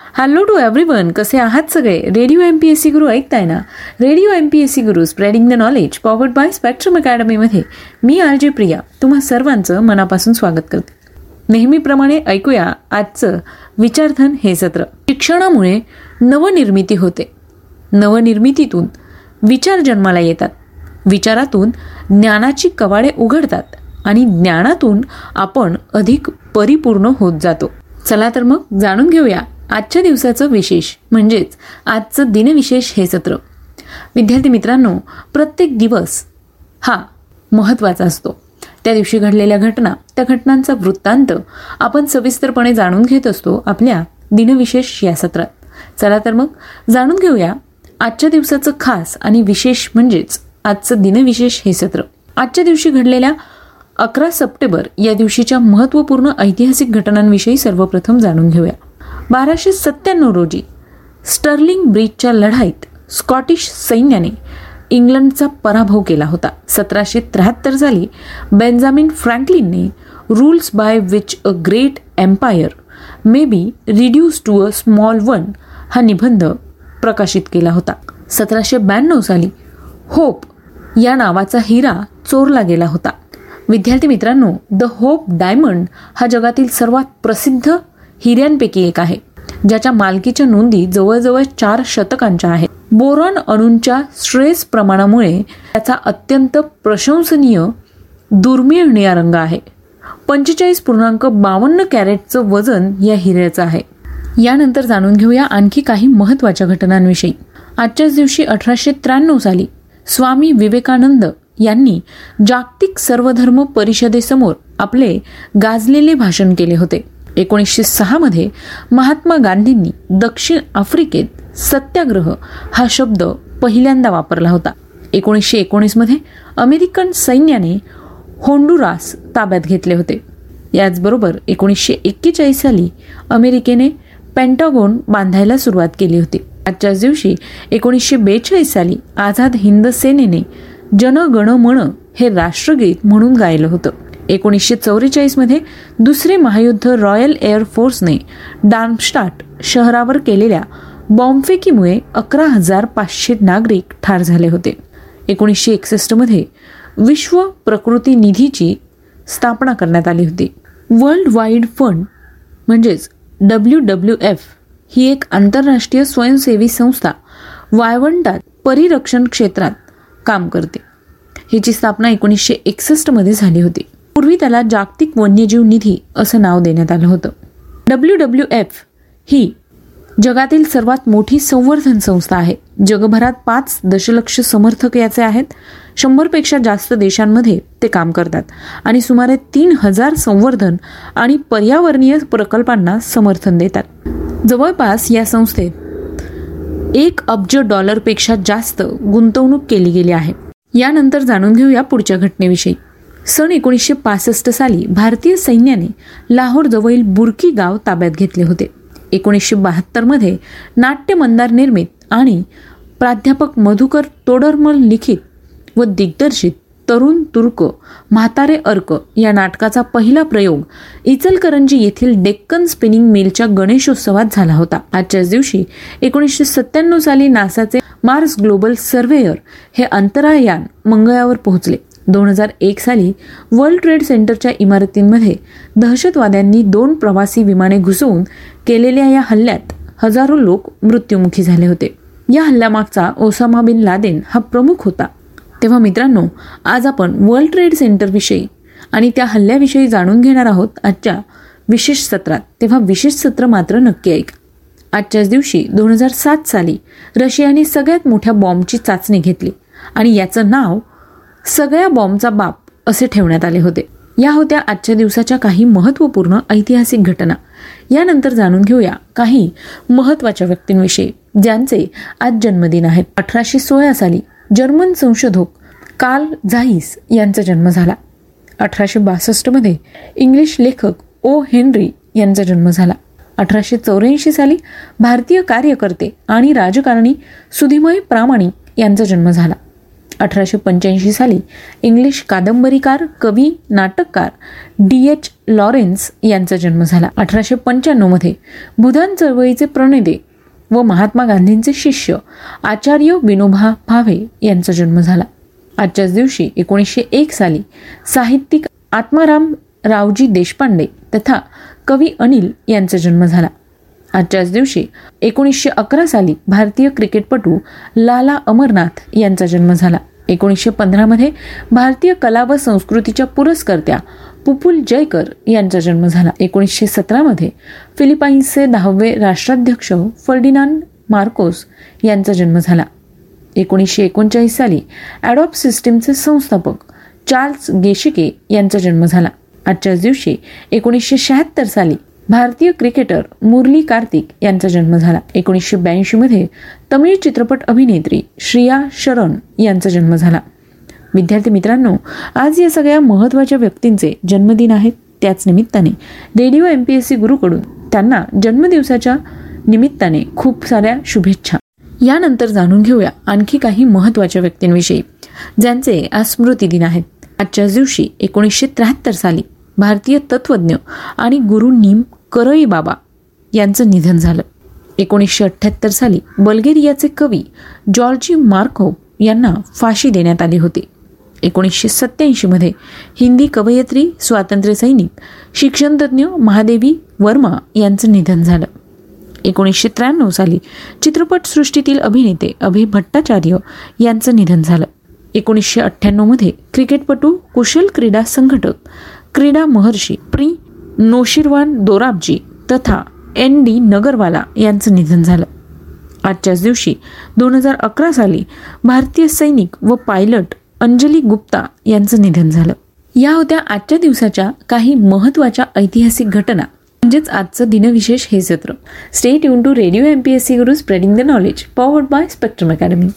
Hello to everyone कसे आहात सगळे? Radio M P S C Guru ऐकताय ना? Radio M P S C Guru spreading the knowledge powered by Spectrum अकॅडमीमध्ये मी R J Priya. तुम्हा सर्वांचं मनापासून स्वागत करते. नेहमीप्रमाणे ऐकूया आजचं विचारधन हे सत्र. शिक्षणामुळे नवनिर्मिती होते. नवनिर्मितीतून विचार जन्माला येतात. विचारातून ज्ञानाची कवाडे उघडतात आणि ज्ञानातून आपण अधिक परिपूर्ण होत जातो. चला तर मग जाणून घेऊया आजच्या दिवसाचं विशेष म्हणजेच आजचं दिनविशेष हे सत्र. विद्यार्थी मित्रांनो प्रत्येक दिवस हा महत्त्वाचा असतो. त्या दिवशी घडलेल्या घटना त्या घटनांचा वृत्तांत आपण सविस्तरपणे जाणून घेत असतो आपल्या दिनविशेष या सत्रात. चला तर मग जाणून घेऊया आजच्या दिवसाचं खास आणि विशेष म्हणजेच आजचं दिनविशेष हे सत्र. आजच्या दिवशी घडलेल्या अकरा सप्टेंबर या दिवशीच्या महत्त्वपूर्ण ऐतिहासिक घटनांविषयी सर्वप्रथम जाणून घेऊया. बाराशे सत्त्याण्णव रोजी स्टर्लिंग ब्रिजच्या लढाईत स्कॉटिश सैन्याने इंग्लंडचा पराभव केला होता. सतराशे त्र्याहत्तर साली Benjamin फ्रँकलिनने rules by which a great empire may be reduce to a small one हा निबंध प्रकाशित केला होता. सतराशे ब्याण्णव साली होप या नावाचा हिरा चोरला गेला होता. विद्यार्थी मित्रांनो द होप डायमंड हा जगातील सर्वात प्रसिद्ध हिऱ्यांपैकी एक आहे ज्याच्या मालकीच्या नोंदी जवळजवळ चार शतकांच्या आहेत. बोरॉन अणूंच्या श्रेयस प्रमाणामुळे त्याचा अत्यंत प्रशंसनीय दुर्मिळ निळा रंग आहे. पंचेचाळीस पूर्णांक बावन्न कॅरेटचं वजन या हिऱ्याचं आहे. यानंतर जाणून घेऊया आणखी काही महत्त्वाच्या घटनांविषयी. आजच्याच दिवशी अठराशे त्र्याण्णव साली स्वामी विवेकानंद यांनी जागतिक सर्वधर्म परिषदेसमोर आपले गाजलेले भाषण केले होते. एकोणीसशे सहामध्ये महात्मा गांधींनी दक्षिण आफ्रिकेत सत्याग्रह हा शब्द पहिल्यांदा वापरला होता. एकोणीसशे एकोणीसमध्ये अमेरिकन सैन्याने होंडुरास ताब्यात घेतले होते. याचबरोबर एकोणीसशे एक्केचाळीस साली अमेरिकेने पेंटागोन बांधायला सुरुवात केली होती. आजच्याच दिवशी एकोणीसशे बेचाळीस साली आझाद हिंद सेनेने जन गण मण हे राष्ट्रगीत म्हणून गायलं होतं. एकोणीसशे चौवेचाळीसमध्ये दुसरे महायुद्ध रॉयल एअरफोर्सने डार्मस्टाट शहरावर केलेल्या बॉम्बफेकीमुळे अकरा हजार पाचशे नागरिक ठार झाले होते. एकोणीसशे एकसष्टमध्ये विश्व प्रकृती निधीची स्थापना करण्यात आली होती. वर्ल्ड वाईड फंड म्हणजेच डब्ल्यू डब्ल्यू एफ ही एक आंतरराष्ट्रीय स्वयंसेवी संस्था वाळवंटात परिरक्षण क्षेत्रात काम करते. हिची स्थापना एकोणीसशे एकसष्टमध्ये झाली होती. पूर्वी त्याला जागतिक वन्यजीव निधी असं नाव देण्यात आलं होतं. डब्ल्यू डब्ल्यू एफ ही जगातील सर्वात मोठी संवर्धन संस्था आहे. जगभरात पाच दशलक्ष समर्थक याचे आहेत. शंभरपेक्षा जास्त देशांमध्ये ते काम करतात आणि सुमारे तीन हजार संवर्धन आणि पर्यावरणीय प्रकल्पांना समर्थन देतात. जवळपास या संस्थेत एक अब्ज डॉलरपेक्षा जास्त गुंतवणूक केली गेली आहे. यानंतर जाणून घेऊया पुढच्या घटनेविषयी. सन एकोणीसशे पासष्ट साली भारतीय सैन्याने लाहोरजवळील बुरकी गाव ताब्यात घेतले होते. एकोणीसशे बहात्तरमध्ये नाट्य मंदार निर्मित आणि प्राध्यापक मधुकर तोडरमल लिखित व दिग्दर्शित तरुण तुर्क म्हातारे अर्क या नाटकाचा पहिला प्रयोग इचलकरंजी येथील डेक्कन स्पिनिंग मिलच्या गणेशोत्सवात झाला होता. आजच्याच दिवशी एकोणीसशे सत्त्याण्णव साली नासाचे मार्स ग्लोबल सर्वेयर हे अंतराळयान मंगळावर पोहोचले. दोन हजार एक साली वर्ल्ड ट्रेड सेंटरच्या इमारतींमध्ये दहशतवाद्यांनी दोन प्रवासी विमाने घुसवून केलेल्या या हल्ल्यात हजारो लोक मृत्युमुखी झाले होते. या हल्ल्यामागचा ओसामा बिन लादेन हा प्रमुख होता. तेव्हा मित्रांनो आज आपण वर्ल्ड ट्रेड सेंटरविषयी आणि त्या हल्ल्याविषयी जाणून घेणार आहोत आजच्या विशेष सत्रात. तेव्हा विशेष सत्र मात्र नक्की ऐक. आजच्याच दिवशी दोन हजार सात साली रशियाने सगळ्यात मोठ्या बॉम्बची चाचणी घेतली आणि याचं नाव सगळ्या बॉम्बचा बाप असे ठेवण्यात आले होते. या होत्या आजच्या दिवसाच्या काही महत्त्वपूर्ण ऐतिहासिक घटना. यानंतर जाणून घेऊया काही महत्त्वाच्या व्यक्तींविषयी ज्यांचे आज जन्मदिन आहेत. अठराशे सोळा साली जर्मन संशोधक कार्ल झाईस यांचा जन्म झाला. अठराशे बासष्टमध्ये इंग्लिश लेखक ओ हेनरी यांचा जन्म झाला. अठराशे चौऱ्याऐंशी साली भारतीय कार्यकर्ते आणि राजकारणी सुधिमय प्रामाणिक यांचा जन्म झाला. अठराशे पंच्याऐंशी साली इंग्लिश कादंबरीकार कवी नाटककार डी एच लॉरेन्स यांचा जन्म झाला. अठराशे पंच्याण्णवमध्ये बुधान चळवळीचे प्रणेते व महात्मा गांधींचे शिष्य आचार्य विनोबा भावे यांचा जन्म झाला. आजच्याच दिवशी एकोणीसशे एक साली साहित्यिक आत्माराम रावजी देशपांडे तथा कवी अनिल यांचा जन्म झाला. आजच्याच दिवशी एकोणीसशे अकरा साली भारतीय क्रिकेटपटू लाला अमरनाथ यांचा जन्म झाला. एकोणीसशे पंधरामध्ये भारतीय कला व संस्कृतीच्या पुरस्कर्त्या पुपुल जयकर यांचा जन्म झाला. एकोणीसशे सतरामध्ये फिलिपाईन्सचे दहावे राष्ट्राध्यक्ष फर्डिनांड मार्कोस यांचा जन्म झाला. एकोणीसशे एकोणचाळीस साली ॲडॉप सिस्टीमचे संस्थापक चार्ल्स गेशिके यांचा जन्म झाला. आजच्याच दिवशी एकोणीसशे शहात्तर साली भारतीय क्रिकेटर मुरली कार्तिक यांचा जन्म झाला. एकोणीसशे ब्याऐंशीमध्ये तमिळ चित्रपट अभिनेत्री श्रिया शरण यांचा जन्म झाला. विद्यार्थी मित्रांनो आज या सगळ्या महत्त्वाच्या व्यक्तींचे जन्मदिन आहेत त्याच निमित्ताने radio M P S C गुरुकडून त्यांना जन्मदिवसाच्या निमित्ताने खूप साऱ्या शुभेच्छा. यानंतर जाणून घेऊया आणखी काही महत्त्वाच्या व्यक्तींविषयी ज्यांचे आज स्मृती दिन आहेत. आजच्याच दिवशी एकोणीसशे त्र्याहत्तर साली भारतीय तत्वज्ञ आणि गुरु नीम करई बाबा यांचं निधन झालं. एकोणीसशे अठ्ठ्याहत्तर साली बल्गेरियाचे कवी जॉर्जी मार्कोव यांना फाशी देण्यात आली होती. एकोणीसशे सत्त्याऐंशीमध्ये हिंदी कवयित्री स्वातंत्र्य सैनिक शिक्षणतज्ज्ञ महादेवी वर्मा यांचं निधन झालं. एकोणीसशे त्र्याण्णव साली चित्रपटसृष्टीतील अभिनेते अभि भट्टाचार्य यांचं निधन झालं. एकोणीसशे अठ्ठ्याण्णवमध्ये क्रिकेटपटू कुशल क्रीडा संघटक क्रीडा महर्षी प्री नोशिरवान दोराबजी तथा एन डी नगरवाला यांचं निधन झालं. आजच्याच दिवशी दोन हजार अकरा साली भारतीय सैनिक व पायलट अंजली गुप्ता यांचं निधन झालं. या होत्या आजच्या दिवसाच्या काही महत्त्वाच्या ऐतिहासिक घटना म्हणजेच आजचं दिनविशेष हे सत्र. Stay युन to radio M P S C Guru spreading the knowledge powered by Spectrum academy